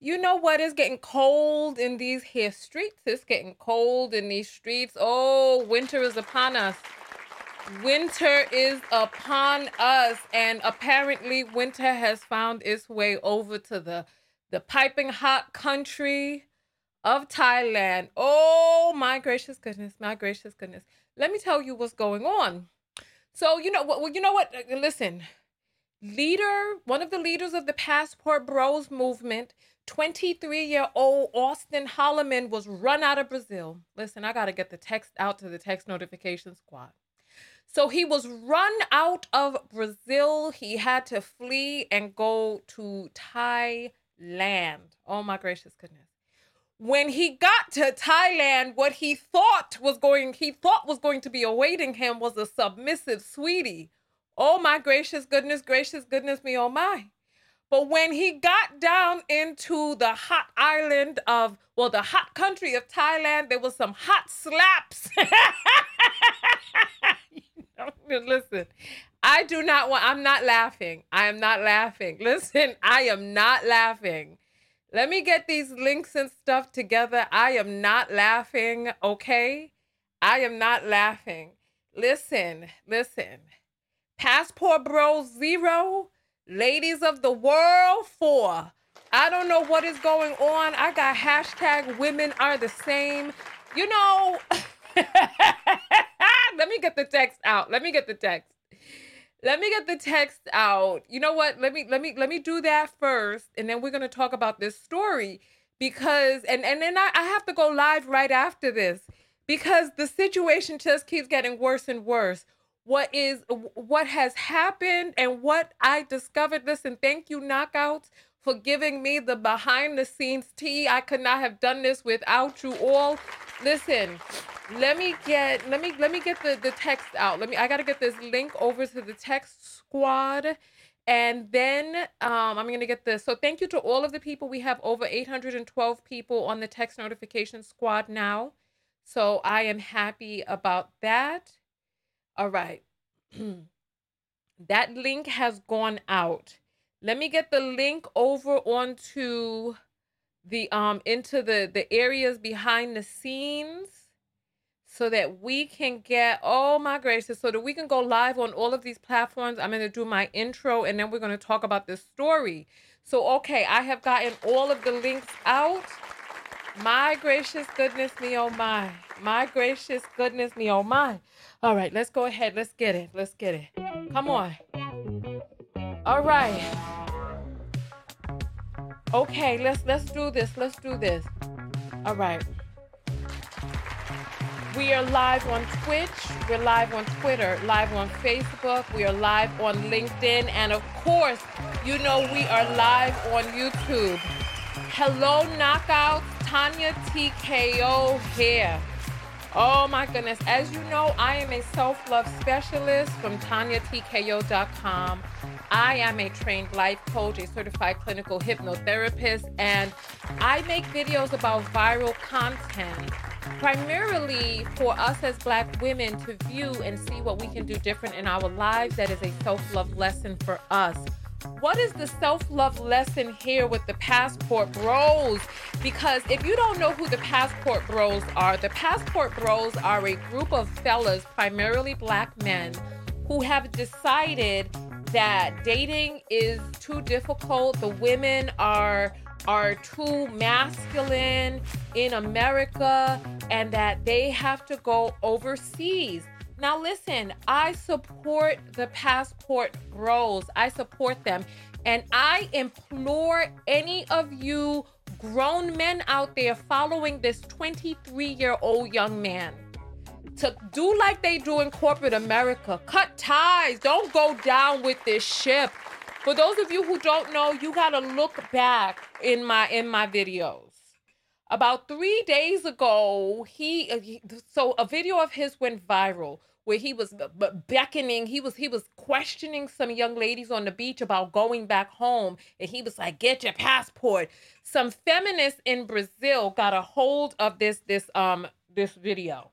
You know what is getting cold in these here streets? It's getting cold in these streets. Oh, winter is upon us. Winter is upon us, and apparently, winter has found its way over to the the piping hot country of Thailand. Oh my gracious goodness, my gracious goodness. Let me tell you what's going on. So, you know what well, you know what? Uh, listen. Leader, one of the leaders of the Passport Bros movement, 23-year-old Austin Holloman was run out of Brazil. Listen, I got to get the text out to the text notification squad. So he was run out of Brazil. He had to flee and go to Thailand. Oh my gracious goodness when he got to Thailand, what he thought was going he thought was going to be awaiting him was a submissive sweetie. Oh my gracious goodness, gracious goodness me, oh my. But when he got down into the hot island of, well, the hot country of Thailand, there was some hot slaps. listen, I do not want, I'm not laughing. I am not laughing. Listen, I am not laughing. Let me get these links and stuff together. I am not laughing, okay? I am not laughing. Listen, listen. Passport Bros Zero, Ladies of the World Four. I don't know what is going on. I got hashtag women are the same. You know, let me get the text out. Let me get the text let me get the text out. You know what? Let me let me let me do that first, and then we're gonna talk about this story because and and then I, I have to go live right after this because the situation just keeps getting worse and worse. What is what has happened and what I discovered. Listen, thank you, knockouts, for giving me the behind the scenes tea. I could not have done this without you all. Listen, let me get let me let me get the the text out. Let me I got to get this link over to the text squad and then um, I'm going to get this. So thank you to all of the people. We have over 812 people on the text notification squad now. So I am happy about that. All right. that link has gone out. Let me get the link over onto the um into the the areas behind the scenes so that we can get oh my gracious so that we can go live on all of these platforms. I'm going to do my intro and then we're going to talk about this story. So okay i have gotten all of the links out. My gracious goodness me oh my. My gracious goodness me oh my. All right let's go ahead. Let's get it. Let's get it. Come on all right okay let's let's do this let's do this all right we are live on Twitch, we're live on Twitter, live on Facebook, we are live on LinkedIn, and of course, you know we are live on YouTube. Hello, Knockout. Tanya TKO here. Oh my goodness. As you know, I am a self love specialist from TanyaTKO.com. I am a trained life coach, a certified clinical hypnotherapist, and I make videos about viral content primarily for us as black women to view and see what we can do different in our lives that is a self-love lesson for us what is the self-love lesson here with the passport bros because if you don't know who the passport bros are the passport bros are a group of fellas primarily black men who have decided that dating is too difficult the women are are too masculine in America and that they have to go overseas. Now, listen, I support the passport bros, I support them. And I implore any of you grown men out there following this 23 year old young man to do like they do in corporate America. Cut ties. Don't go down with this ship. For those of you who don't know, you got to look back in my in my videos. About 3 days ago, he, uh, he so a video of his went viral where he was beckoning he was he was questioning some young ladies on the beach about going back home and he was like get your passport some feminists in brazil got a hold of this this um this video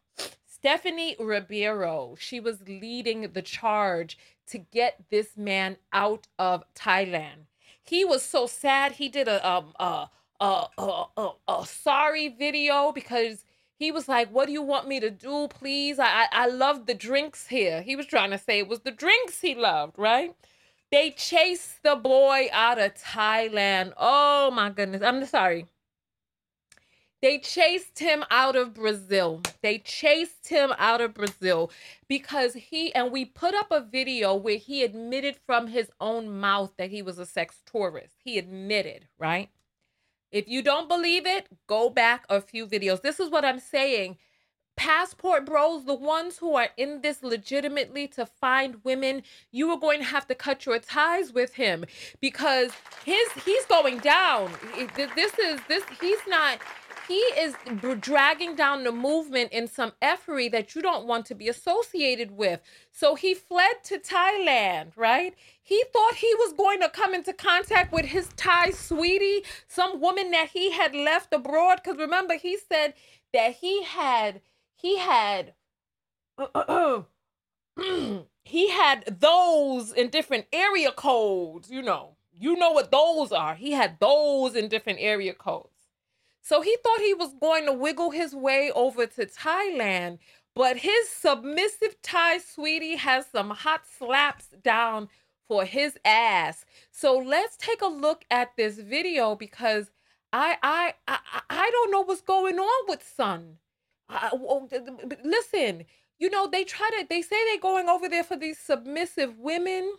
Stephanie Ribeiro, she was leading the charge to get this man out of Thailand. He was so sad. He did a um a a a, a, a sorry video because he was like, "What do you want me to do, please? I, I I love the drinks here." He was trying to say it was the drinks he loved, right? They chased the boy out of Thailand. Oh my goodness. I'm sorry. They chased him out of Brazil. They chased him out of Brazil because he, and we put up a video where he admitted from his own mouth that he was a sex tourist. He admitted, right? If you don't believe it, go back a few videos. This is what I'm saying. Passport bros, the ones who are in this legitimately to find women, you are going to have to cut your ties with him because his he's going down. This is this he's not he is dragging down the movement in some effery that you don't want to be associated with. So he fled to Thailand, right? He thought he was going to come into contact with his Thai sweetie, some woman that he had left abroad. Because remember, he said that he had, he had, he had those in different area codes, you know. You know what those are. He had those in different area codes. So he thought he was going to wiggle his way over to Thailand, but his submissive Thai sweetie has some hot slaps down for his ass. So let's take a look at this video because I I I, I don't know what's going on with Son. I, oh, listen, you know they try to they say they're going over there for these submissive women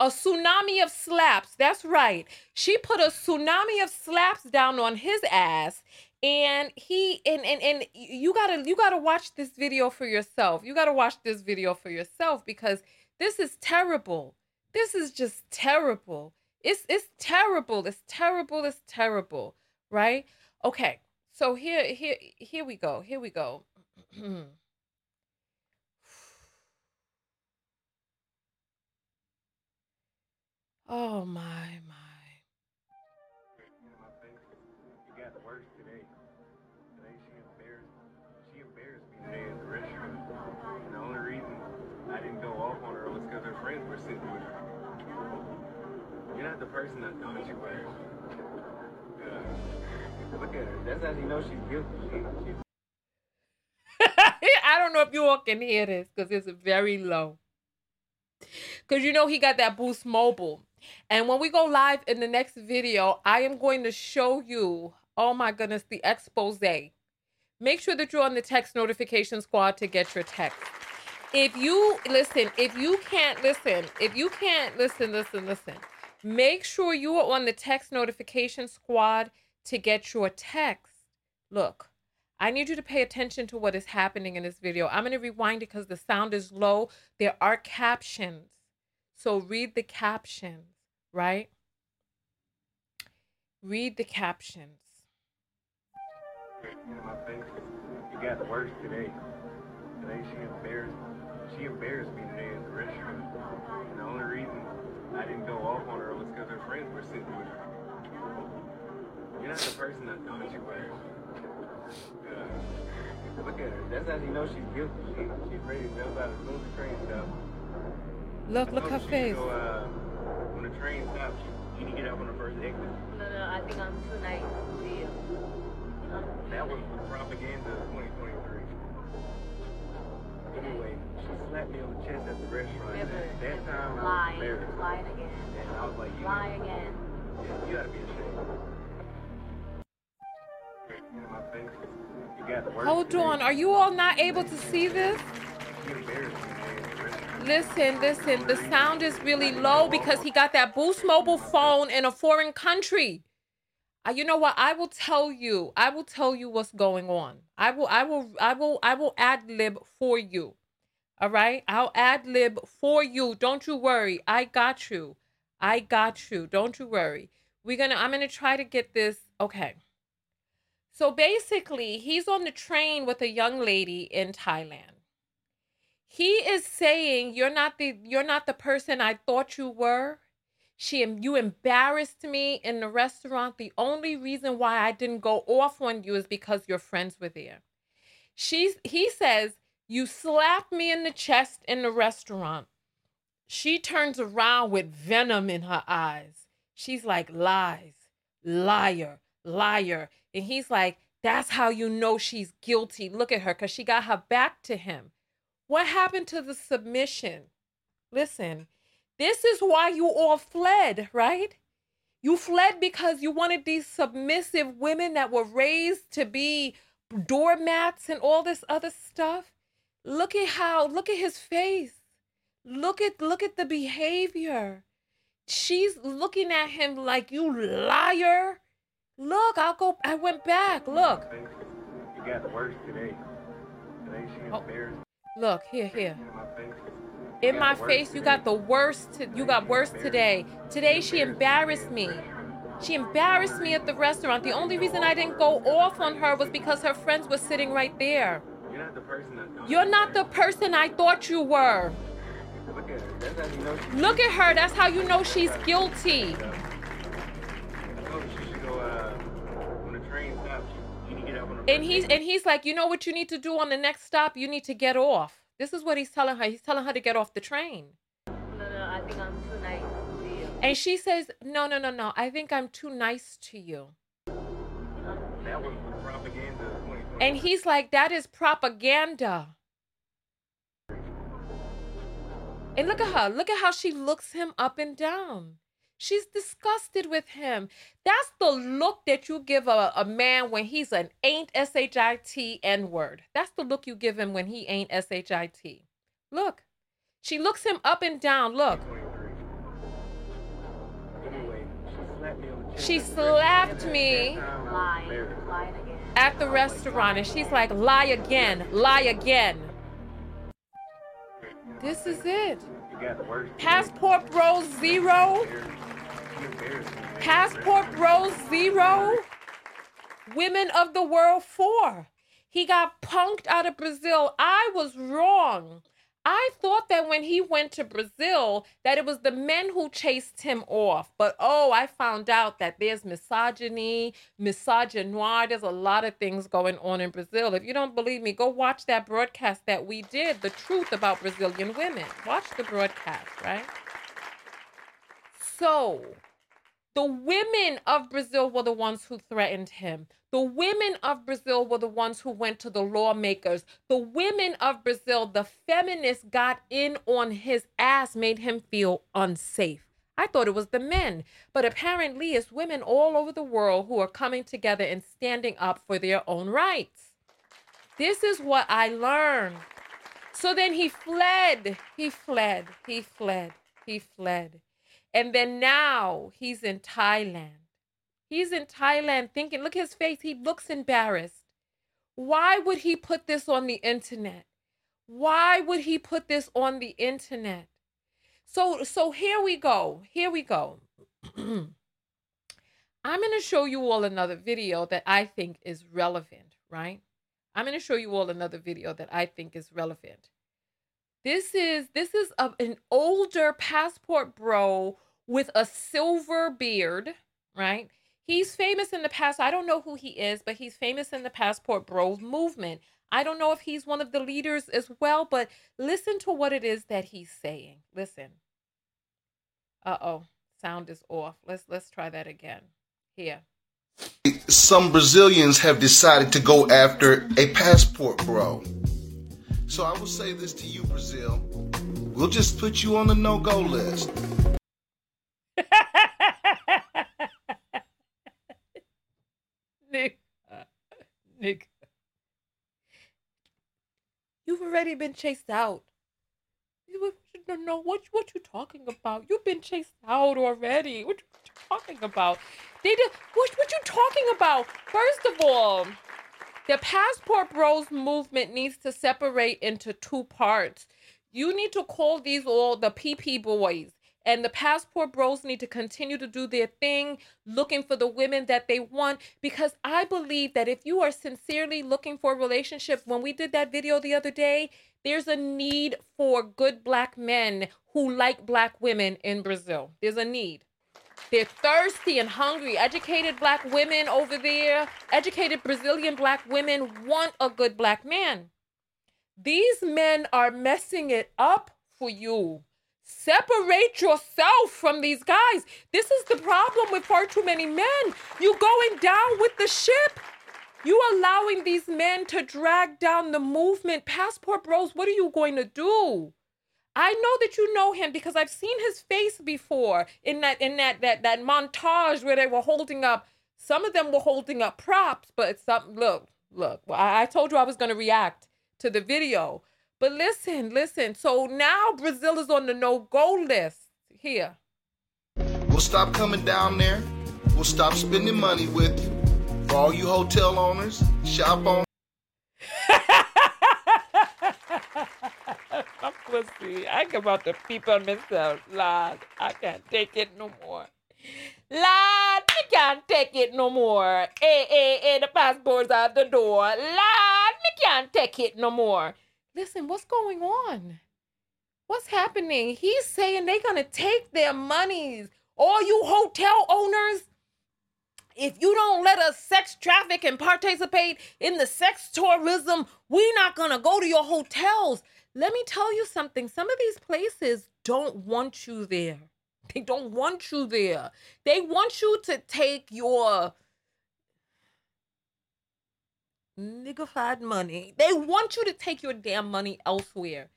a tsunami of slaps. That's right. She put a tsunami of slaps down on his ass and he and and and you got to you got to watch this video for yourself. You got to watch this video for yourself because this is terrible. This is just terrible. It's it's terrible. It's terrible. It's terrible, right? Okay. So here here here we go. Here we go. Oh my my. It got worse today. Today she embarrassed she embarrassed me today at the restaurant. And the only reason I didn't go off on her was because her friends were sitting with her. You're not the person I thought you were. Look at her. That's how you know she's guilty. She, she's I don't know if you all can hear this because it's very low. Because you know he got that Boost Mobile. And when we go live in the next video, I am going to show you, oh my goodness, the expose. Make sure that you're on the text notification squad to get your text. If you listen, if you can't listen, if you can't listen, listen, listen, make sure you are on the text notification squad to get your text. Look, I need you to pay attention to what is happening in this video. I'm going to rewind it because the sound is low. There are captions. So read the captions right? Read the captions. In. It got worse today. Today she embarrassed she embarrassed me today at the restaurant. And the only reason I didn't go off on her was because her friends were sitting with her. You're not the person I thought you were. Look at her. That's how you know she's guilty. She, she's ready to jump out as soon as train stops. Look, look her face. Go, uh, when the train stops, you need to get up on the first exit. No, no, I think on tonight. Yeah. That was propaganda 2023. Anyway, she slapped me on the chest at the restaurant. Never. That time I lying. was embarrassed. Lying again. And I was like, you, Lying again. yeah, you gotta be ashamed. In my face. You got worse Hold on. Are you all not able to see this? Listen, listen. The sound is really low because he got that Boost mobile phone in a foreign country. Uh, you know what? I will tell you. I will tell you what's going on. I will. I will. I will. I will ad lib for you. All right. I'll ad lib for you. Don't you worry. I got you. I got you. Don't you worry. We're gonna. I'm gonna try to get this. Okay. So basically, he's on the train with a young lady in Thailand he is saying you're not the you're not the person I thought you were. She you embarrassed me in the restaurant. The only reason why I didn't go off on you is because your friends were there. She's he says, You slapped me in the chest in the restaurant. She turns around with venom in her eyes. She's like, Lies, liar, liar. And he's like, That's how you know she's guilty. Look at her, because she got her back to him. What happened to the submission? Listen, this is why you all fled, right? You fled because you wanted these submissive women that were raised to be doormats and all this other stuff. Look at how, look at his face. Look at look at the behavior. She's looking at him like you liar. Look, I'll go I went back. Look. You got worse today. Today she Oh. embarrassed Look, here, here. in my face. You got the worst. To, you got worse today. Today, she embarrassed me. She embarrassed me at the restaurant. The only reason I didn't go off on her was because her friends were sitting right there. You're not the person You're not the person I thought you were. Look at her. That's how you know she's Look at her. That's how you know she's guilty. I told her she should go uh when the train stops, she, she need to get up on the And he's and he's like, you know what you need to do on the next stop? You need to get off. This is what he's telling her. He's telling her to get off the train. No, no, I think I'm too nice to you. And she says, no, no, no, no. I think I'm too nice to you. That was propaganda And he's like, that is propaganda. And look at her. Look at how she looks him up and down. She's disgusted with him. That's the look that you give a, a man when he's an ain't S-H-I-T N-word. That's the look you give him when he ain't S-H-I-T. Look. She looks him up and down. Look. She slapped me I at the restaurant and she's like, lie again, lie again. This is it. Passport Bros Zero. Passport Bros Zero. Women of the World Four. He got punked out of Brazil. I was wrong. I thought that when he went to Brazil that it was the men who chased him off. But oh, I found out that there's misogyny, misogynoir. There's a lot of things going on in Brazil. If you don't believe me, go watch that broadcast that we did, The Truth About Brazilian Women. Watch the broadcast, right? So, the women of Brazil were the ones who threatened him. The women of Brazil were the ones who went to the lawmakers. The women of Brazil, the feminists got in on his ass, made him feel unsafe. I thought it was the men, but apparently it's women all over the world who are coming together and standing up for their own rights. This is what I learned. So then he fled. He fled. He fled. He fled. And then now he's in Thailand. He's in Thailand thinking, look his face. He looks embarrassed. Why would he put this on the internet? Why would he put this on the internet? So so here we go. Here we go. I'm going to show you all another video that I think is relevant, right? I'm going to show you all another video that I think is relevant. This is this is of an older passport bro with a silver beard, right? He's famous in the past. I don't know who he is, but he's famous in the passport bro movement. I don't know if he's one of the leaders as well, but listen to what it is that he's saying. Listen. Uh-oh. Sound is off. Let's let's try that again. Here. some Brazilians have decided to go after a passport bro. So I will say this to you, Brazil. We'll just put you on the no go list. Nick, uh, Nick, you've already been chased out. Don't know what what you talking about. You've been chased out already. What you talking about? They did what what you talking about? First of all, the passport bros movement needs to separate into two parts. You need to call these all the PP boys. And the passport bros need to continue to do their thing, looking for the women that they want. Because I believe that if you are sincerely looking for a relationship, when we did that video the other day, there's a need for good black men who like black women in Brazil. There's a need. They're thirsty and hungry. Educated black women over there, educated Brazilian black women want a good black man. These men are messing it up for you. Separate yourself from these guys. This is the problem with far too many men. You going down with the ship. You allowing these men to drag down the movement. Passport bros, what are you going to do? I know that you know him because I've seen his face before in that in that that that montage where they were holding up. Some of them were holding up props, but it's some look look. I, I told you I was going to react to the video, but listen, listen. So now Brazil is on the no go list here. We'll stop coming down there. We'll stop spending money with you. For all you hotel owners, shop on. I'm pussy. I come out to peep on myself. Lord, I can't take it no more. Lord, I can't take it no more. Hey, hey, hey, the passport's out the door. Lord, I can't take it no more. Listen, what's going on? What's happening? He's saying they're gonna take their monies. All you hotel owners, if you don't let us sex traffic and participate in the sex tourism, we're not gonna go to your hotels. Let me tell you something. Some of these places don't want you there. They don't want you there. They want you to take your niggified money. They want you to take your damn money elsewhere.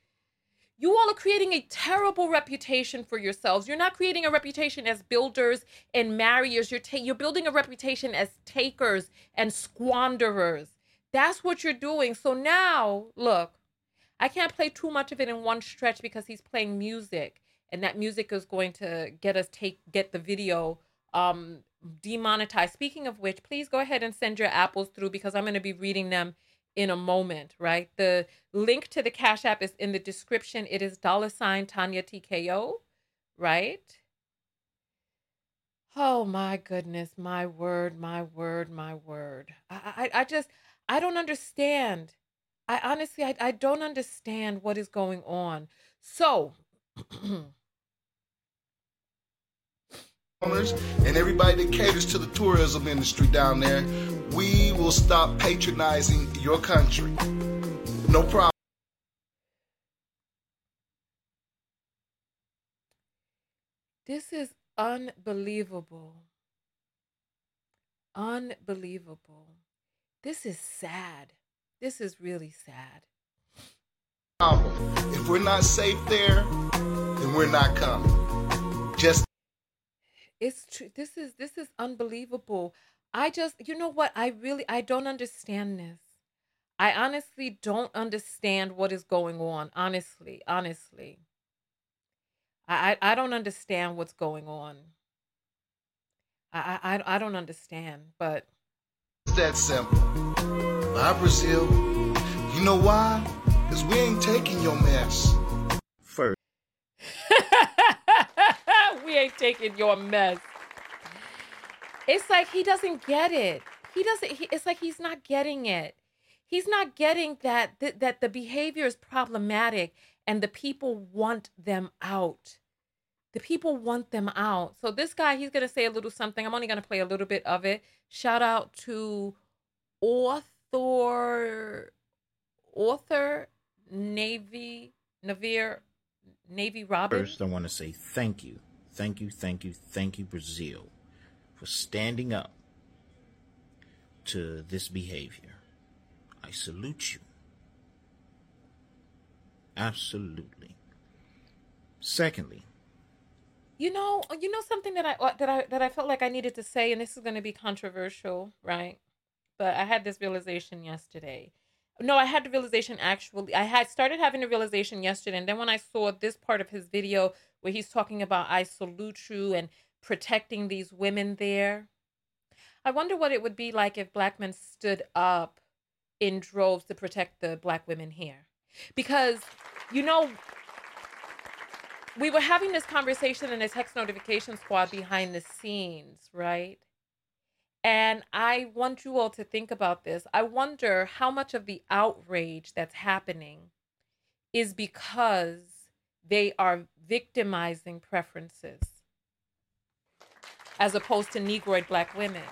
You all are creating a terrible reputation for yourselves. You're not creating a reputation as builders and marriers. You're ta- you're building a reputation as takers and squanderers. That's what you're doing. So now, look, I can't play too much of it in one stretch because he's playing music, and that music is going to get us take get the video um demonetized. Speaking of which, please go ahead and send your apples through because I'm going to be reading them in a moment, right? The link to the Cash App is in the description. It is dollar sign Tanya TKO, right? Oh my goodness, my word, my word, my word. I, I, I just, I don't understand. I honestly, I, I don't understand what is going on. So, and everybody that caters to the tourism industry down there, we will stop patronizing your country. No problem. this is unbelievable. Unbelievable. This is sad. This is really sad. If we're not safe there, then we're not coming. Just It's true. This is this is unbelievable. I just, you know what? I really, I don't understand this. I honestly don't understand what is going on. Honestly, honestly, I, I, I don't understand what's going on. I, I, I- I don't understand. But that simple. Bye, Brazil. You know why? Because we ain't taking your mess. First, we ain't taking your mess. It's like he doesn't get it. He doesn't. He, it's like he's not getting it. He's not getting that th- that the behavior is problematic and the people want them out. The people want them out. So this guy, he's gonna say a little something. I'm only gonna play a little bit of it. Shout out to author author Navy Navir Navy Roberts. first, I want to say thank you, thank you, thank you, thank you, Brazil, for standing up to this behavior. I salute you. Absolutely. Secondly, You know, you know something that I uh, that I that I felt like I needed to say, and this is going to be controversial, right? But I had this realization yesterday. No, I had the realization actually. I had started having the realization yesterday, and then when I saw this part of his video where he's talking about I salute you and protecting these women there, I wonder what it would be like if black men stood up in droves to protect the black women here, because you know we were having this conversation in a text notification squad behind the scenes, right? And I want you all to think about this. I wonder how much of the outrage that's happening is because they are victimizing preferences. as opposed to Negroid black women.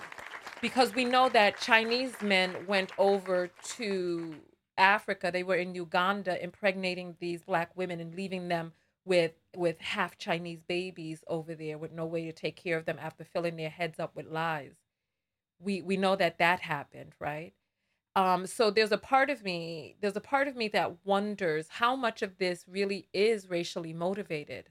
Because we know that Chinese men went over to Africa, they were in Uganda impregnating these black women and leaving them with with half Chinese babies over there with no way to take care of them after filling their heads up with lies. We we know that that happened, right? Um, so there's a part of me, there's a part of me that wonders how much of this really is racially motivated.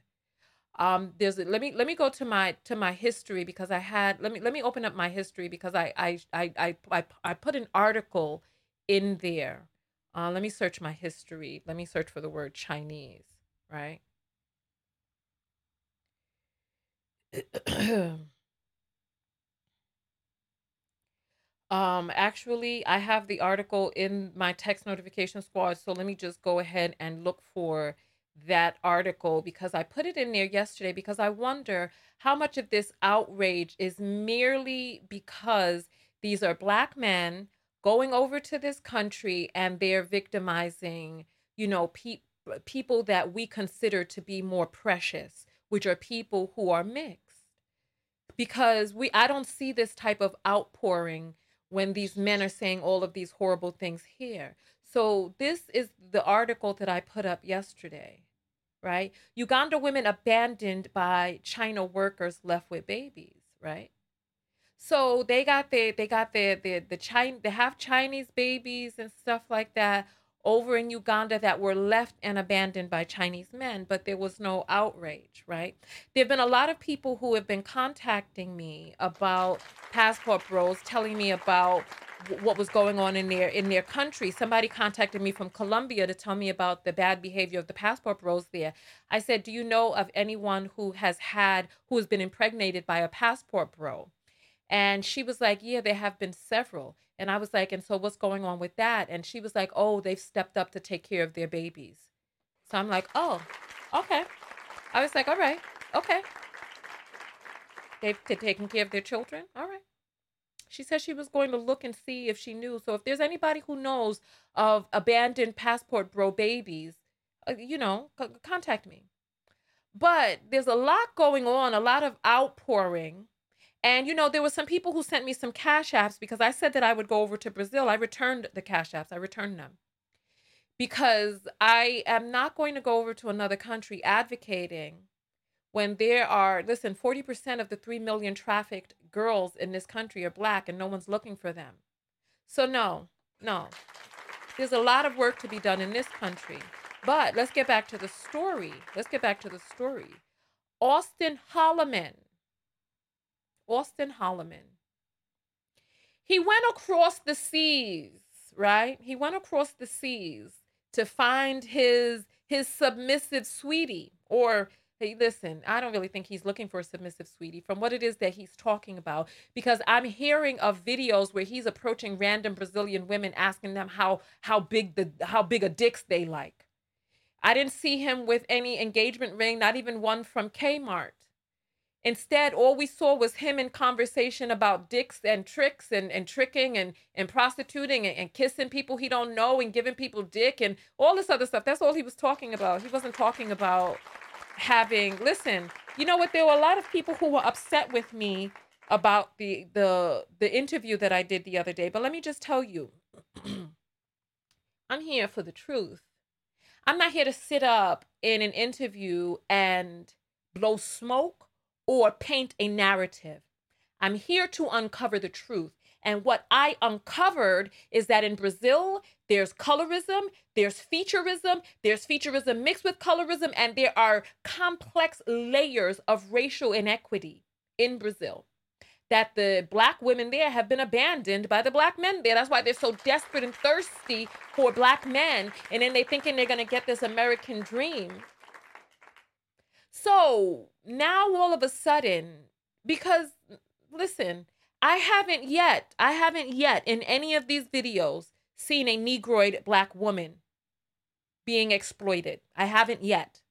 Um, there's let me let me go to my to my history because I had let me let me open up my history because I I I I I, I put an article in there. Uh, let me search my history. Let me search for the word Chinese, right? Um, actually, I have the article in my text notification squad. So let me just go ahead and look for that article because I put it in there yesterday because I wonder how much of this outrage is merely because these are black men going over to this country and they're victimizing, you know, pe- people that we consider to be more precious, which are people who are mixed. Because we I don't see this type of outpouring when these men are saying all of these horrible things here. So this is the article that I put up yesterday, right? Uganda women abandoned by China workers left with babies, right? So they got their they got their their the China they have Chinese babies and stuff like that over in Uganda that were left and abandoned by Chinese men, but there was no outrage, right? There have been a lot of people who have been contacting me about passport bros, telling me about what was going on in their in their country. Somebody contacted me from Colombia to tell me about the bad behavior of the passport bros there. I said, "Do you know of anyone who has had who has been impregnated by a passport bro?" And she was like, "Yeah, there have been several." And I was like, and so what's going on with that? And she was like, oh, they've stepped up to take care of their babies. So I'm like, oh, okay. I was like, all right, okay. They've taken care of their children. All right. She said she was going to look and see if she knew. So if there's anybody who knows of abandoned passport bro babies, uh, you know, c- contact me. But there's a lot going on, a lot of outpouring and you know, there were some people who sent me some cash apps because I said that I would go over to Brazil. I returned the cash apps. I returned them. Because I am not going to go over to another country advocating when there are, listen, 40% of the 3 million trafficked girls in this country are black and no one's looking for them. So, no, no. There's a lot of work to be done in this country. But let's get back to the story. Let's get back to the story. Austin Holloman Austin Holloman. He went across the seas, right? He went across the seas to find his his submissive sweetie or hey listen i don't really think he's looking for a submissive sweetie from what it is that he's talking about because i'm hearing of videos where he's approaching random brazilian women asking them how how big the how big a dicks they like i didn't see him with any engagement ring not even one from kmart Instead, all we saw was him in conversation about dicks and tricks and, and tricking and, and prostituting and, and kissing people he don't know and giving people dick and all this other stuff. That's all he was talking about. He wasn't talking about having listen, you know what? There were a lot of people who were upset with me about the the the interview that I did the other day. But let me just tell you, I'm here for the truth. I'm not here to sit up in an interview and blow smoke or paint a narrative. I'm here to uncover the truth. And what I uncovered is that in Brazil, there's colorism, there's featureism, there's featureism mixed with colorism, and there are complex layers of racial inequity in Brazil. That the black women there have been abandoned by the black men there. That's why they're so desperate and thirsty for black men. And then they're thinking they're gonna get this American dream. So now all of a sudden, because listen, I haven't yet, I haven't yet in any of these videos seen a Negroid black woman being exploited. I haven't yet.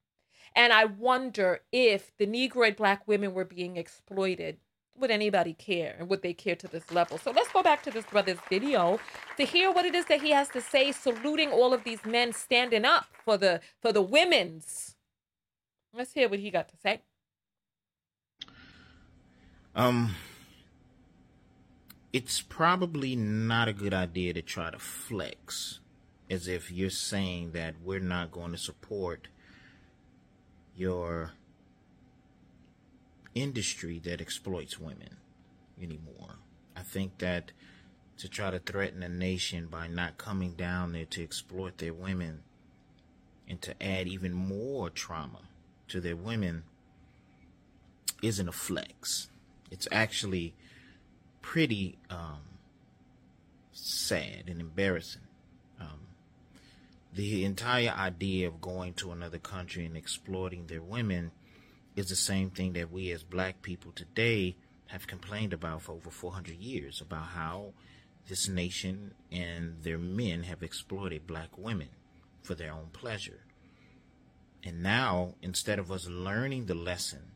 And I wonder if the Negroid black women were being exploited. Would anybody care? And would they care to this level? So let's go back to this brother's video to hear what it is that he has to say, saluting all of these men standing up for the for the women's. Let's hear what he got to say. Um, it's probably not a good idea to try to flex as if you're saying that we're not going to support your industry that exploits women anymore. I think that to try to threaten a nation by not coming down there to exploit their women and to add even more trauma to their women isn't a flex. It's actually pretty um, sad and embarrassing. Um, the entire idea of going to another country and exploiting their women is the same thing that we as black people today have complained about for over 400 years about how this nation and their men have exploited black women for their own pleasure. And now, instead of us learning the lesson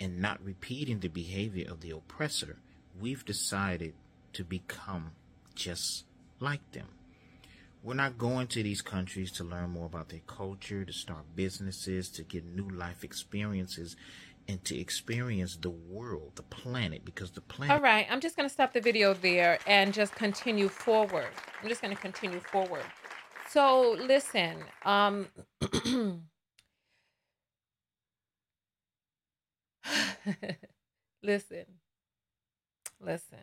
and not repeating the behavior of the oppressor, we've decided to become just like them. We're not going to these countries to learn more about their culture, to start businesses, to get new life experiences, and to experience the world, the planet, because the planet. All right, I'm just going to stop the video there and just continue forward. I'm just going to continue forward. So, listen, um, listen, listen.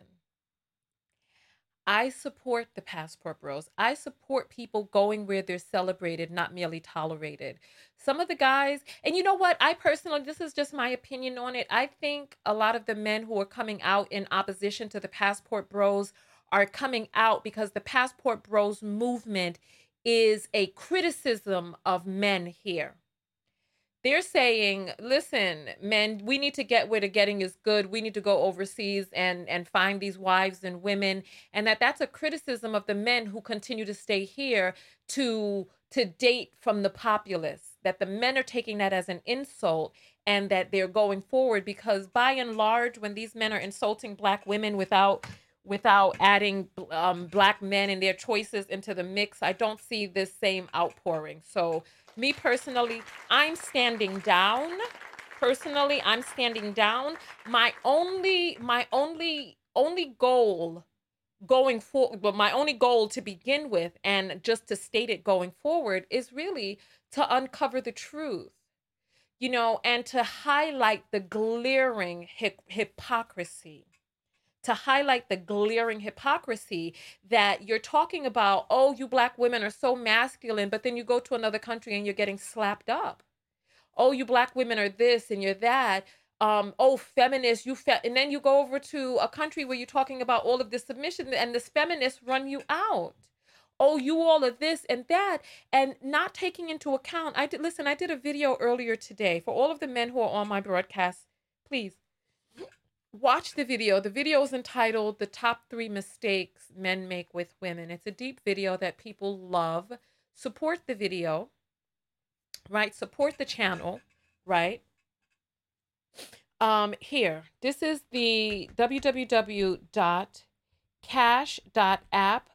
I support the passport bros. I support people going where they're celebrated, not merely tolerated. Some of the guys, and you know what? I personally, this is just my opinion on it. I think a lot of the men who are coming out in opposition to the passport bros are coming out because the passport bros movement is a criticism of men here they're saying, listen, men, we need to get where the getting is good. We need to go overseas and and find these wives and women, and that that's a criticism of the men who continue to stay here to to date from the populace. That the men are taking that as an insult, and that they're going forward because by and large, when these men are insulting black women without without adding um, black men and their choices into the mix, I don't see this same outpouring. So me personally, I'm standing down. Personally, I'm standing down. My only, my only, only goal going forward, but my only goal to begin with, and just to state it going forward, is really to uncover the truth, you know, and to highlight the glaring hip- hypocrisy to highlight the glaring hypocrisy that you're talking about, oh, you black women are so masculine, but then you go to another country and you're getting slapped up. Oh, you black women are this and you're that. Um, oh, feminists, you fe-, and then you go over to a country where you're talking about all of this submission and this feminists run you out. Oh, you all of this and that, and not taking into account. I did listen, I did a video earlier today for all of the men who are on my broadcast. Please watch the video. The video is entitled The Top Three Mistakes Men Make with Women. It's a deep video that people love. Support the video, right? Support the channel, right? Um, here, this is the www.cash.app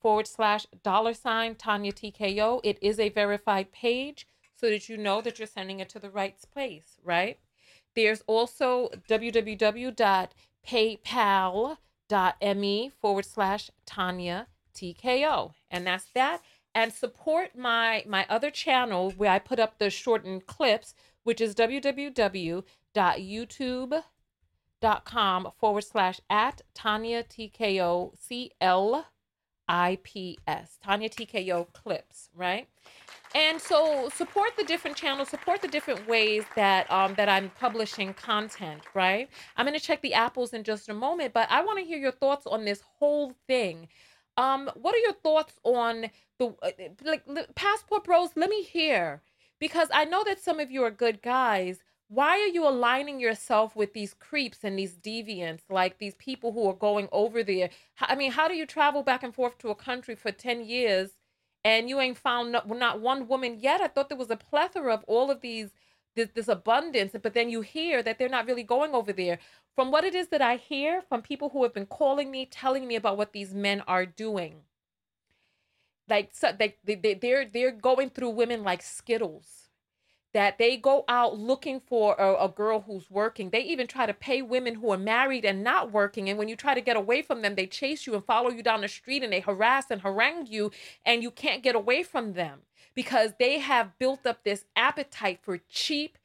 forward slash dollar sign Tanya TKO. It is a verified page so that you know that you're sending it to the right place, right? There's also www.paypal.me forward slash Tanya TKO. And that's that. And support my my other channel where I put up the shortened clips, which is www.youtube.com forward slash at Tanya TKO C L I P S. Tanya TKO clips, right? and so support the different channels support the different ways that um that i'm publishing content right i'm to check the apples in just a moment but i want to hear your thoughts on this whole thing um what are your thoughts on the uh, like passport bros let me hear because i know that some of you are good guys why are you aligning yourself with these creeps and these deviants like these people who are going over there i mean how do you travel back and forth to a country for 10 years and you ain't found not, not one woman yet. I thought there was a plethora of all of these this, this abundance, but then you hear that they're not really going over there. From what it is that I hear from people who have been calling me, telling me about what these men are doing, like so they, they they're they're going through women like skittles that they go out looking for a, a, girl who's working. They even try to pay women who are married and not working. And when you try to get away from them, they chase you and follow you down the street and they harass and harangue you, and you can't get away from them because they have built up this appetite for cheap,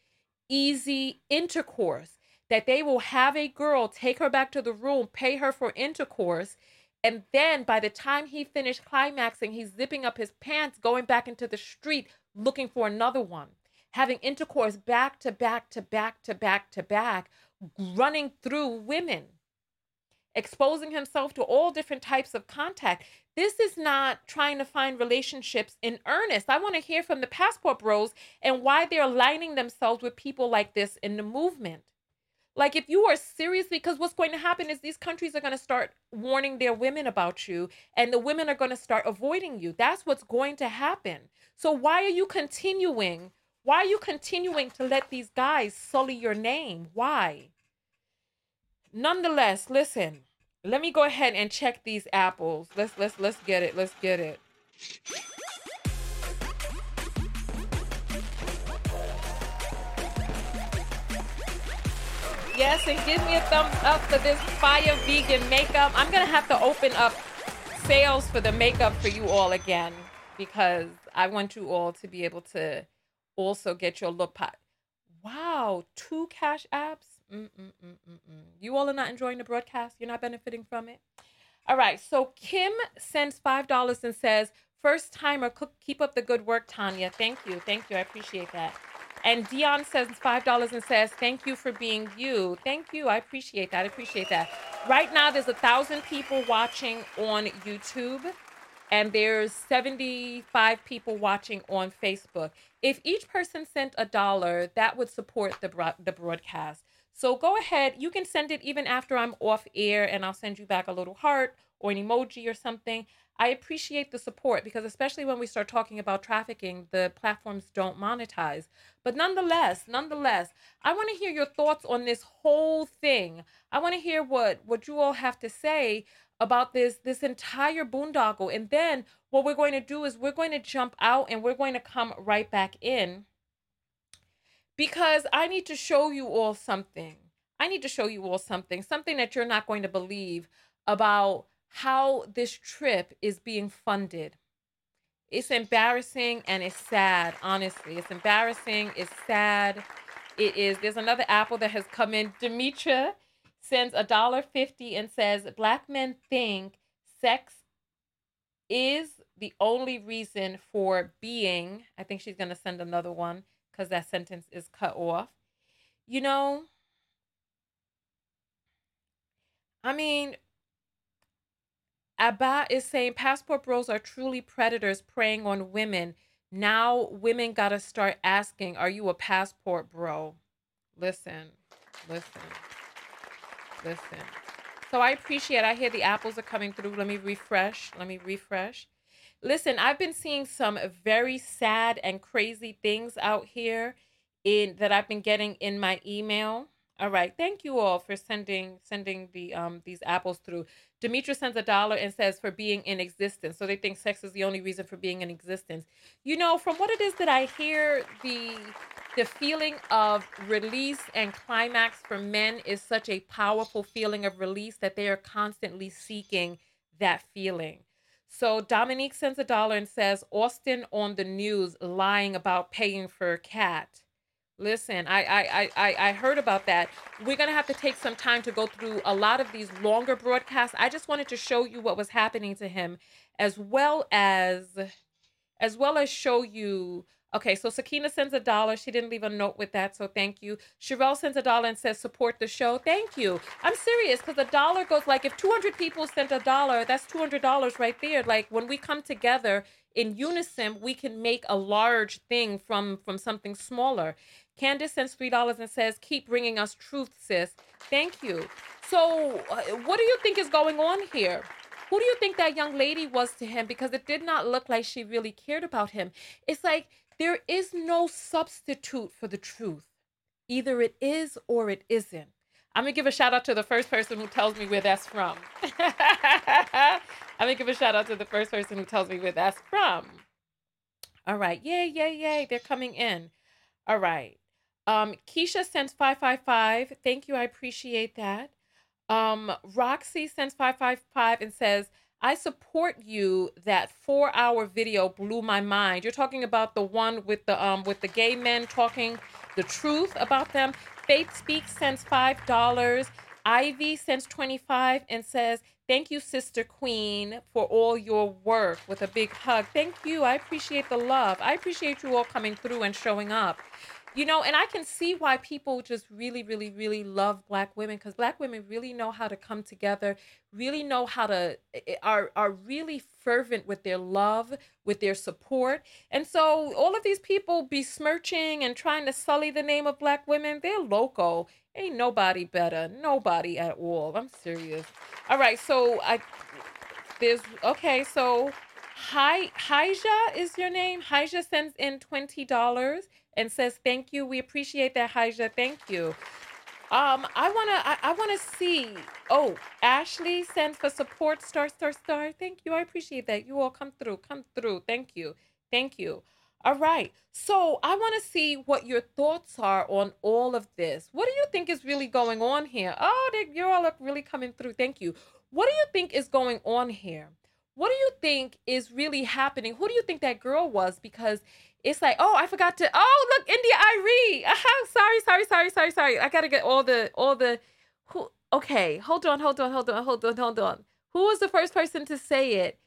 easy intercourse that they will have a girl take her back to the room, pay her for intercourse. And then by the time he finished climaxing, he's zipping up his pants, going back into the street looking for another one having intercourse back to back to back to back to back, running through women, exposing himself to all different types of contact. This is not trying to find relationships in earnest. I want to hear from the passport bros and why they're aligning themselves with people like this in the movement. Like, if you are seriously, because what's going to happen is these countries are going to start warning their women about you, and the women are going to start avoiding you. That's what's going to happen. So, why are you continuing why are you continuing to let these guys sully your name? Why? Nonetheless, listen. Let me go ahead and check these apples. Let's let's let's get it. Let's get it. Yes, and give me a thumbs up for this fire vegan makeup. I'm gonna have to open up sales for the makeup for you all again because I want you all to be able to also get your look. Wow, two cash apps. Mm-mm-mm-mm-mm. You all are not enjoying the broadcast. You're not benefiting from it. All right. So Kim sends five dollars and says, "First timer, cook, keep up the good work, Tanya. Thank you, thank you. I appreciate that." And Dion sends five dollars and says, "Thank you for being you. Thank you. I appreciate that. I appreciate that." Right now, there's a thousand people watching on YouTube and there's 75 people watching on Facebook. If each person sent a dollar, that would support the bro- the broadcast. So go ahead, you can send it even after I'm off air and I'll send you back a little heart or an emoji or something. I appreciate the support because especially when we start talking about trafficking, the platforms don't monetize. But nonetheless, nonetheless, I want to hear your thoughts on this whole thing. I want to hear what what you all have to say about this this entire boondoggle and then what we're going to do is we're going to jump out and we're going to come right back in because I need to show you all something. I need to show you all something, something that you're not going to believe about how this trip is being funded. It's embarrassing and it's sad, honestly. It's embarrassing, it's sad. It is. There's another apple that has come in. Demetra sends a dollar fifty and says black men think sex is the only reason for being. I think she's gonna send another one because that sentence is cut off. You know, I mean, Abba is saying passport bros are truly predators preying on women. Now women gotta start asking, "Are you a passport bro?" Listen, listen. Listen. So I appreciate. I hear the apples are coming through. Let me refresh. Let me refresh. Listen, I've been seeing some very sad and crazy things out here in that I've been getting in my email. All right. Thank you all for sending sending the um these apples through. Demetra sends a dollar and says for being in existence. So they think sex is the only reason for being in existence. You know, from what it is that I hear, the the feeling of release and climax for men is such a powerful feeling of release that they are constantly seeking that feeling. So Dominique sends a dollar and says, Austin on the news lying about paying for a cat. Listen, I, I I I heard about that. We're gonna have to take some time to go through a lot of these longer broadcasts. I just wanted to show you what was happening to him, as well as as well as show you Okay, so Sakina sends a dollar. She didn't leave a note with that, so thank you. Sherelle sends a dollar and says support the show. Thank you. I'm serious because a dollar goes like if 200 people sent a dollar, that's $200 right there. Like when we come together in unison, we can make a large thing from from something smaller. Candace sends three dollars and says, "Keep bringing us truth, sis." Thank you. So, uh, what do you think is going on here? Who do you think that young lady was to him? Because it did not look like she really cared about him. It's like there is no substitute for the truth. Either it is or it isn't. I'm gonna give a shout out to the first person who tells me where that's from. I'm gonna give a shout out to the first person who tells me where that's from. All right, yay, yay, yay! They're coming in. All right. Um, Keisha sends 555. Thank you. I appreciate that. Um, Roxy sends 555 and says, I support you. That four hour video blew my mind. You're talking about the one with the um with the gay men talking the truth about them. Faith Speaks sends five dollars. Ivy sends 25 and says, Thank you, Sister Queen, for all your work with a big hug. Thank you. I appreciate the love. I appreciate you all coming through and showing up you know and i can see why people just really really really love black women because black women really know how to come together really know how to eh, eh, are are really fervent with their love with their support. And so all of these people besmirching and trying to sully the name of black women they're local. Ain't nobody better nobody at all. I'm serious. All right so i there's okay so Hi, Haija is your name. Haija sends in twenty dollars and says, Thank you. We appreciate that, Haja. Thank you. Um, I wanna I, I wanna see. Oh, Ashley sends for support star star star. Thank you. I appreciate that. You all come through. Come through. Thank you. Thank you. All right. So I want to see what your thoughts are on all of this. What do you think is really going on here? Oh, they, you all really coming through. Thank you. What do you think is going on here? What do you think is really happening? Who do you think that girl was? Because it's like, oh, I forgot to. Oh, look, India Arie. Uh-huh. Sorry, sorry, sorry, sorry, sorry. I gotta get all the all the. Who? Okay, hold on, hold on, hold on, hold on, hold on. Who was the first person to say it?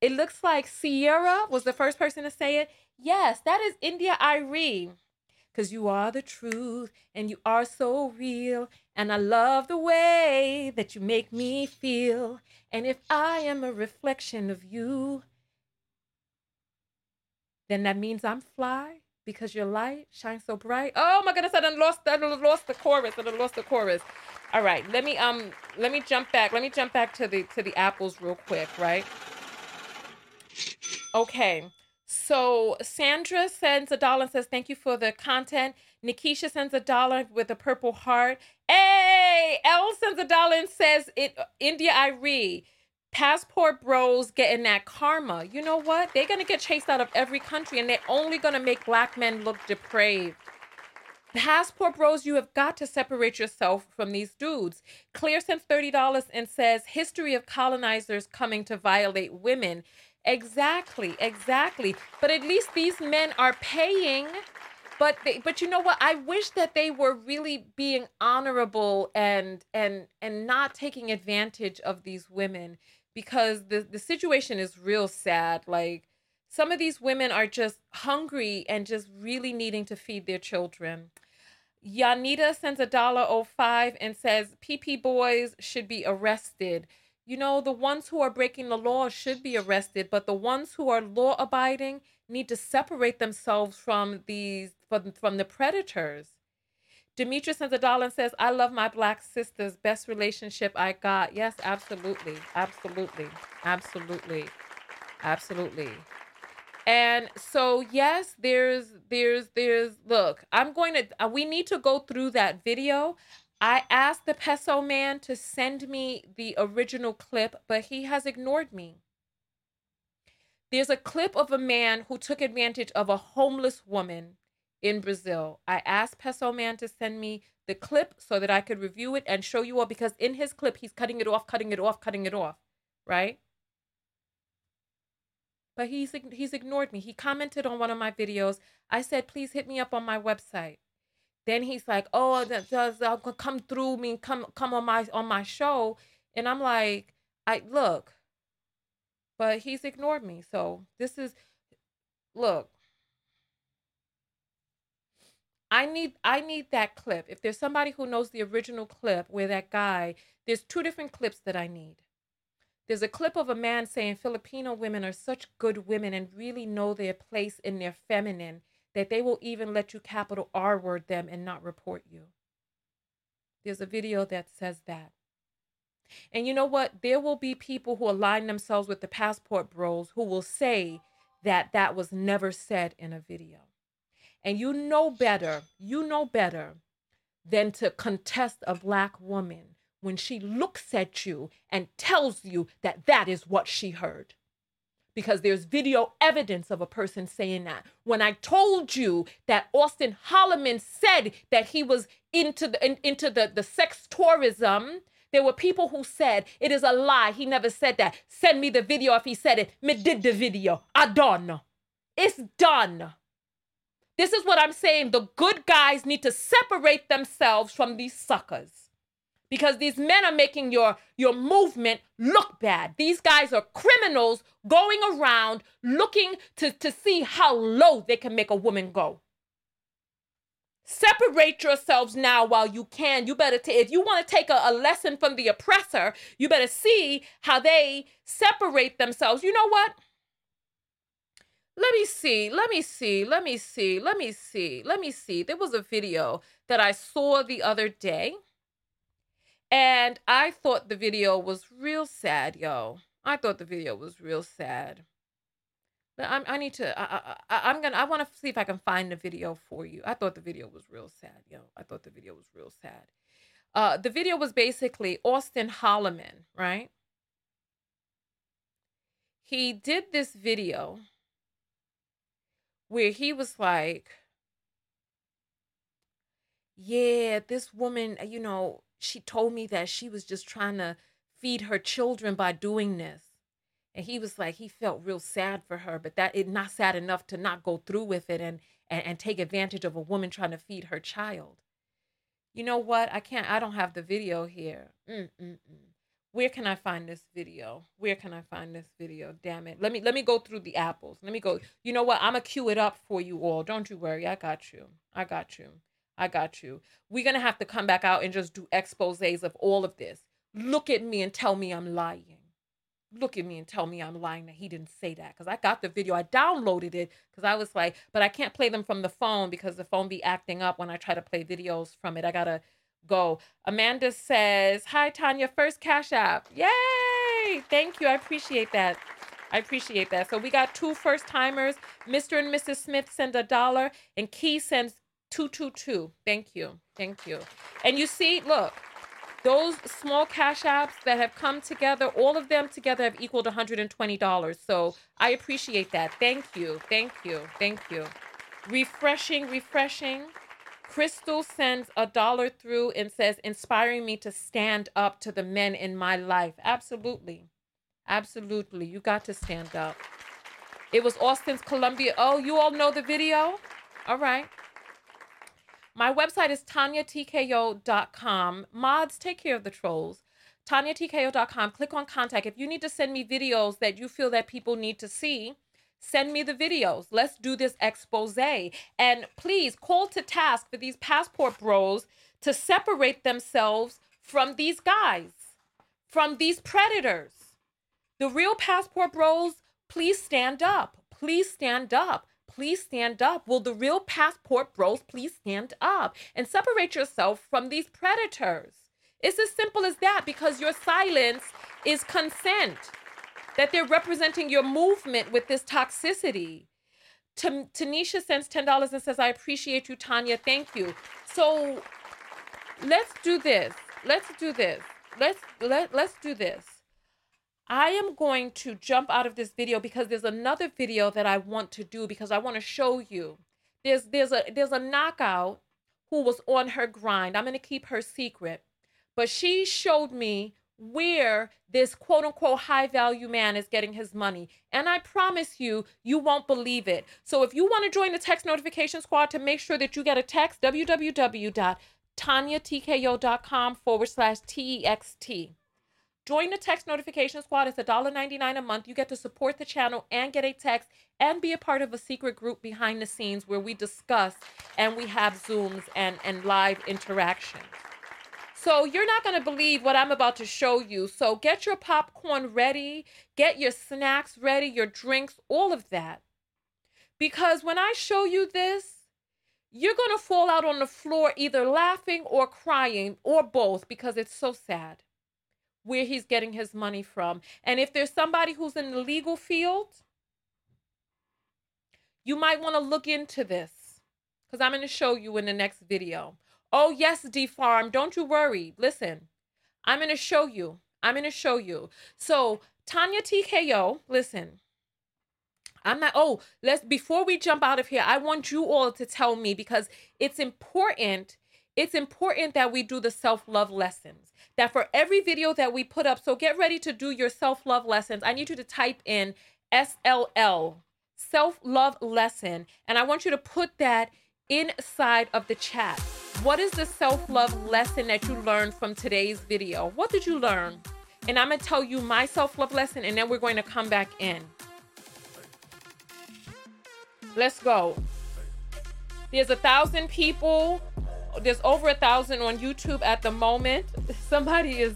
It looks like Sierra was the first person to say it. Yes, that is India Arie. Cause you are the truth and you are so real. And I love the way that you make me feel. And if I am a reflection of you, then that means I'm fly because your light shines so bright. Oh my goodness, I done lost I done lost the chorus. I done lost the chorus. All right, let me um let me jump back. Let me jump back to the to the apples real quick, right? Okay. So Sandra sends a dollar and says, Thank you for the content. Nikisha sends a dollar with a purple heart. Hey, Elle sends a dollar and says, it, India Arie passport bros getting that karma. You know what? They're going to get chased out of every country and they're only going to make black men look depraved. Passport bros, you have got to separate yourself from these dudes. Clear sends $30 and says, History of colonizers coming to violate women. Exactly, exactly. But at least these men are paying. But they, but you know what? I wish that they were really being honorable and and and not taking advantage of these women because the the situation is real sad. Like some of these women are just hungry and just really needing to feed their children. Yanita sends a dollar oh five and says PP boys should be arrested. You know, the ones who are breaking the law should be arrested, but the ones who are law abiding need to separate themselves from these from, from the predators. Demetrius sends a dollar and says, I love my black sisters. Best relationship I got. Yes, absolutely. Absolutely. Absolutely. Absolutely. And so yes, there's there's there's look, I'm going to uh, we need to go through that video. I asked the peso man to send me the original clip, but he has ignored me. There's a clip of a man who took advantage of a homeless woman in Brazil. I asked Peso Man to send me the clip so that I could review it and show you all because in his clip he's cutting it off, cutting it off, cutting it off, right? But he's he's ignored me. He commented on one of my videos. I said, "Please hit me up on my website." Then he's like, "Oh, that does uh, come through me, come come on my on my show," and I'm like, "I look," but he's ignored me. So this is, look, I need I need that clip. If there's somebody who knows the original clip where that guy, there's two different clips that I need. There's a clip of a man saying Filipino women are such good women and really know their place in their feminine that they will even let you capital R word them and not report you. There's a video that says that. And you know what? There will be people who align themselves with the passport bros who will say that that was never said in a video. And you know better, you know better than to contest a black woman when she looks at you and tells you that that is what she heard. because there's video evidence of a person saying that. When I told you that Austin Holloman said that he was into the in, into the, the sex tourism, there were people who said it is a lie. He never said that. Send me the video if he said it. Me did the video. I done. It's done. This is what I'm saying. The good guys need to separate themselves from these suckers because these men are making your your movement look bad. These guys are criminals going around looking to, to see how low they can make a woman go. Separate yourselves now while you can. You better take, if you want to take a, a lesson from the oppressor, you better see how they separate themselves. You know what? Let me see. Let me see. Let me see. Let me see. Let me see. There was a video that I saw the other day. And I thought the video was real sad, yo. I thought the video was real sad. I'm, I need to. I, I, I'm gonna. I want to see if I can find the video for you. I thought the video was real sad, yo. I thought the video was real sad. Uh, the video was basically Austin Holloman, right? He did this video where he was like, "Yeah, this woman, you know, she told me that she was just trying to feed her children by doing this." and he was like he felt real sad for her but that it not sad enough to not go through with it and and, and take advantage of a woman trying to feed her child you know what i can't i don't have the video here Mm-mm-mm. Where can i find this video? Where can i find this video? Damn it. Let me let me go through the apples. Let me go you know what? I'm gonna cue it up for you all. Don't you worry. I got you. I got you. I got you. We're gonna have to come back out and just do exposes of all of this. Look at me and tell me i'm lying. Look at me and tell me I'm lying that he didn't say that because I got the video. I downloaded it because I was like, but I can't play them from the phone because the phone be acting up when I try to play videos from it. I gotta go. Amanda says, Hi Tanya, first cash app. Yay! Thank you. I appreciate that. I appreciate that. So we got two first timers. Mr. and Mrs. Smith send a dollar and Key sends 222. Thank you. Thank you. And you see, look, those small cash apps that have come together, all of them together have equaled $120. So I appreciate that. Thank you. Thank you. Thank you. Refreshing, refreshing. Crystal sends a dollar through and says, inspiring me to stand up to the men in my life. Absolutely. Absolutely. You got to stand up. It was Austin's Colombia. Oh, you all know the video? All right. My website is tanyatko.com. Mods, take care of the trolls. tanyatko.com. Click on contact. If you need to send me videos that you feel that people need to see, send me the videos. Let's do this expose. And please call to task for these passport bros to separate themselves from these guys, from these predators. The real passport bros, please stand up. Please stand up please stand up. Will the real passport bros please stand up and separate yourself from these predators? It's as simple as that because your silence is consent, that they're representing your movement with this toxicity. Tanisha sends $10 and says, I appreciate you, Tanya. Thank you. So let's do this. Let's do this. Let's let, let's do this. I am going to jump out of this video because there's another video that I want to do because I want to show you. There's there's a there's a knockout who was on her grind. I'm going to keep her secret. But she showed me where this quote unquote high value man is getting his money. And I promise you, you won't believe it. So if you want to join the text notification squad to make sure that you get a text, www.tanyatko.com forward slash TEXT. Join the text notification squad. It's $1.99 a month. You get to support the channel and get a text and be a part of a secret group behind the scenes where we discuss and we have Zooms and, and live interactions. So you're not going to believe what I'm about to show you. So get your popcorn ready, get your snacks ready, your drinks, all of that. Because when I show you this, you're going to fall out on the floor either laughing or crying or both because it's so sad where he's getting his money from. And if there's somebody who's in the legal field, you might want to look into this because I'm going to show you in the next video. Oh, yes, D Farm, don't you worry. Listen, I'm going to show you. I'm going to show you. So, Tanya TKO, listen, I'm not, oh, let's, before we jump out of here, I want you all to tell me because it's important. It's important that we do the self love lessons. That for every video that we put up, so get ready to do your self love lessons. I need you to type in SLL, self love lesson, and I want you to put that inside of the chat. What is the self love lesson that you learned from today's video? What did you learn? And I'm going to tell you my self love lesson, and then we're going to come back in. Let's go. There's a thousand people. There's over a thousand on YouTube at the moment. Somebody is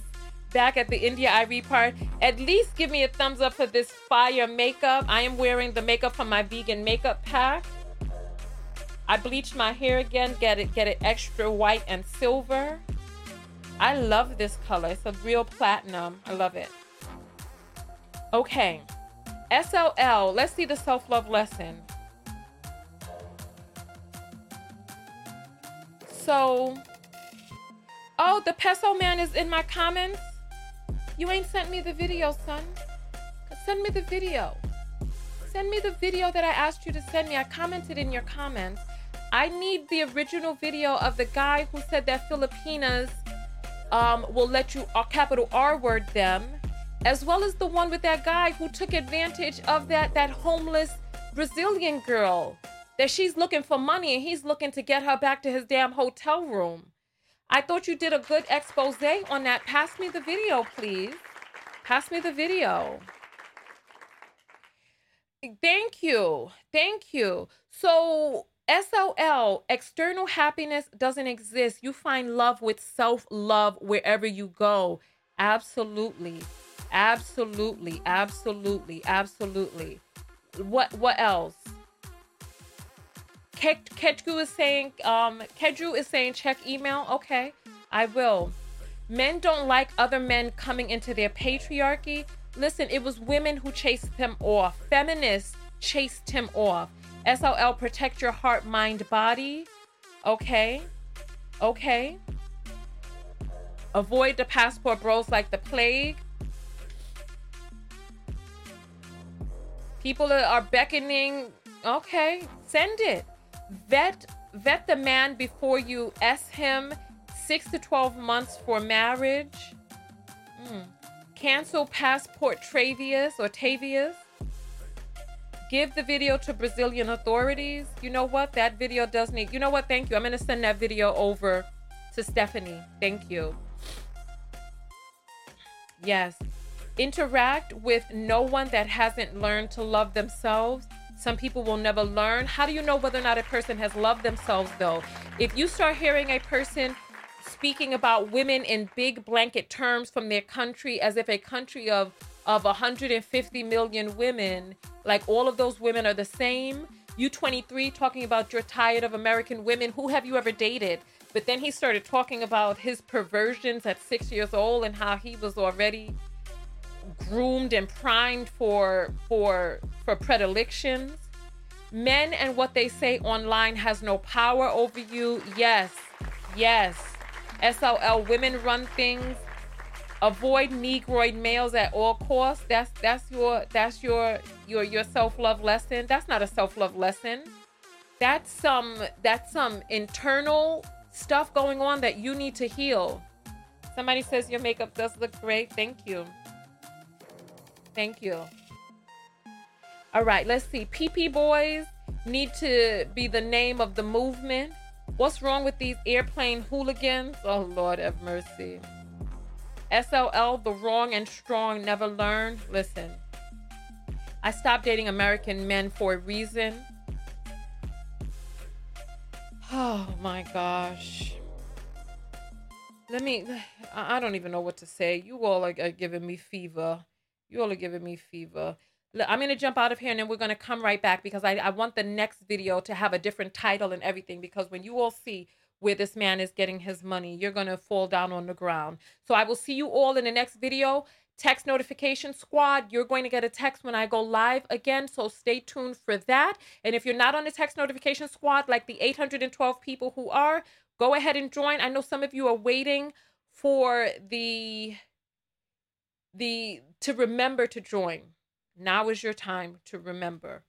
back at the India Arie part. At least give me a thumbs up for this fire makeup. I am wearing the makeup from my vegan makeup pack. I bleached my hair again, get it get it extra white and silver. I love this color. It's a real platinum. I love it. Okay. SLL. Let's see the self-love lesson. So, oh, the peso man is in my comments. You ain't sent me the video, son. Send me the video. Send me the video that I asked you to send me. I commented in your comments. I need the original video of the guy who said that Filipinas um, will let you uh, capital R word them, as well as the one with that guy who took advantage of that that homeless Brazilian girl that she's looking for money and he's looking to get her back to his damn hotel room. I thought you did a good expose on that. Pass me the video, please. Pass me the video. Thank you. Thank you. So, SOL, external happiness doesn't exist. You find love with self love wherever you go. Absolutely. Absolutely. Absolutely. Absolutely. What what else? Ketju is saying, um, Kedru is saying check email. Okay, I will. Men don't like other men coming into their patriarchy. Listen, it was women who chased him off. Feminists chased him off. SOL, protect your heart, mind, body. Okay. Okay. Avoid the passport bros like the plague. People are beckoning. Okay, send it vet vet the man before you S him six to 12 months for marriage. Mm. Cancel passport Travius or Tavius. Give the video to Brazilian authorities. You know what? That video does need. You know what? Thank you. I'm going to send that video over to Stephanie. Thank you. Yes. Interact with no one that hasn't learned to love themselves some people will never learn. How do you know whether or not a person has loved themselves, though? If you start hearing a person speaking about women in big blanket terms from their country as if a country of of 150 million women, like all of those women are the same. You 23 talking about you're tired of American women. Who have you ever dated? But then he started talking about his perversions at six years old and how he was already groomed and primed for for for predilections. Men and what they say online has no power over you. Yes. Yes. SOL women run things. Avoid negroid males at all costs. That's that's your that's your your your self-love lesson. That's not a self-love lesson. That's some that's some internal stuff going on that you need to heal. Somebody says your makeup does look great. Thank you. Thank you. All right, let's see. PP Boys need to be the name of the movement. What's wrong with these airplane hooligans? Oh, Lord have mercy. SLL, the wrong and strong never learn. Listen, I stopped dating American men for a reason. Oh my gosh. Let me, I don't even know what to say. You all are, are giving me fever. You all are giving me fever. I'm going to jump out of here and then we're going to come right back because I, I want the next video to have a different title and everything because when you all see where this man is getting his money, you're going to fall down on the ground. So I will see you all in the next video. Text notification squad, you're going to get a text when I go live again. So stay tuned for that. And if you're not on the text notification squad, like the 812 people who are, go ahead and join. I know some of you are waiting for the the to remember to join. Now is your time to remember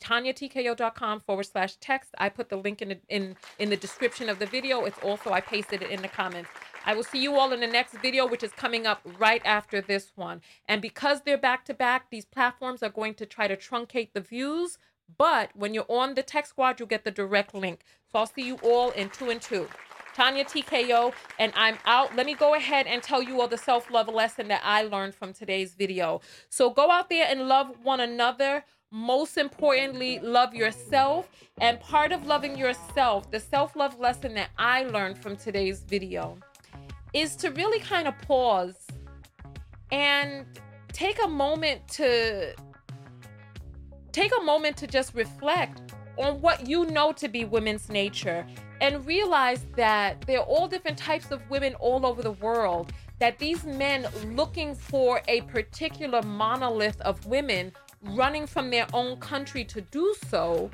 TanyaTKO.com forward slash text. I put the link in in in the description of the video. It's also I pasted it in the comments. I will see you all in the next video, which is coming up right after this one. And because they're back to back, these platforms are going to try to truncate the views. But when you're on the Tech Squad, you'll get the direct link. So I'll see you all in two and two. Tanya TKO, and I'm out. Let me go ahead and tell you all the self love lesson that I learned from today's video. So go out there and love one another. Most importantly, love yourself. And part of loving yourself, the self love lesson that I learned from today's video, is to really kind of pause and take a moment to take a moment to just reflect on what you know to be women's nature and realize that there are all different types of women all over the world that these men looking for a particular monolith of women running from their own country to do so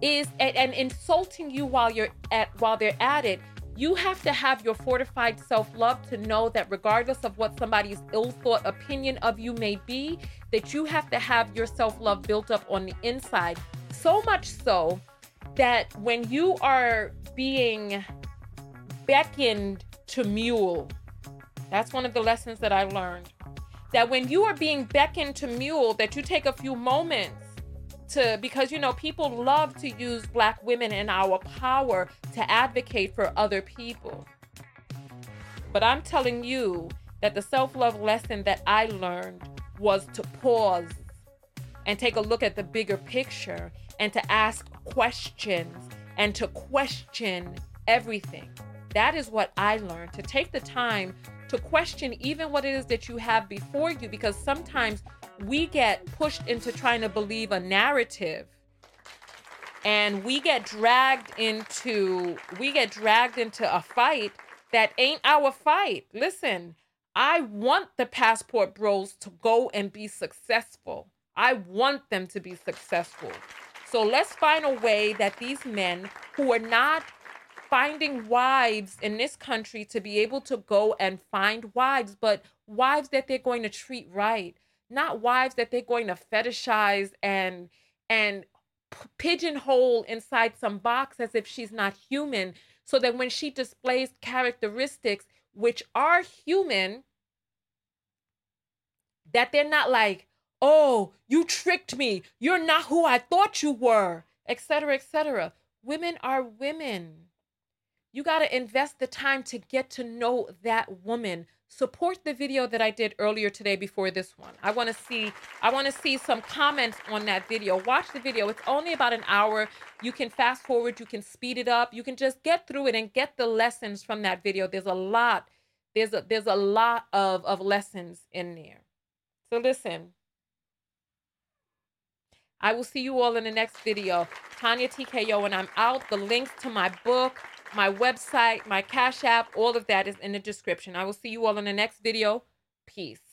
is and, and insulting you while you're at while they're at it you have to have your fortified self-love to know that regardless of what somebody's ill-thought opinion of you may be that you have to have your self-love built up on the inside so much so that when you are being beckoned to mule, that's one of the lessons that I learned. That when you are being beckoned to mule, that you take a few moments to, because you know, people love to use Black women and our power to advocate for other people. But I'm telling you that the self love lesson that I learned was to pause and take a look at the bigger picture and to ask questions and to question everything. That is what I learned to take the time to question even what it is that you have before you because sometimes we get pushed into trying to believe a narrative and we get dragged into we get dragged into a fight that ain't our fight. Listen, I want the passport bros to go and be successful. I want them to be successful. So let's find a way that these men who are not finding wives in this country to be able to go and find wives, but wives that they're going to treat right, not wives that they're going to fetishize and and pigeonhole inside some box as if she's not human, so that when she displays characteristics which are human, that they're not like, oh, you tricked me. You're not who I thought you were, etc., etc. Women are women. You got to invest the time to get to know that woman. Support the video that I did earlier today before this one. I want to see I want to see some comments on that video. Watch the video. It's only about an hour. You can fast forward, you can speed it up. You can just get through it and get the lessons from that video. There's a lot there's a there's a lot of of lessons in there. So listen, I will see you all in the next video. Tanya TKO, and I'm out. The links to my book, my website, my Cash App, all of that is in the description. I will see you all in the next video. Peace.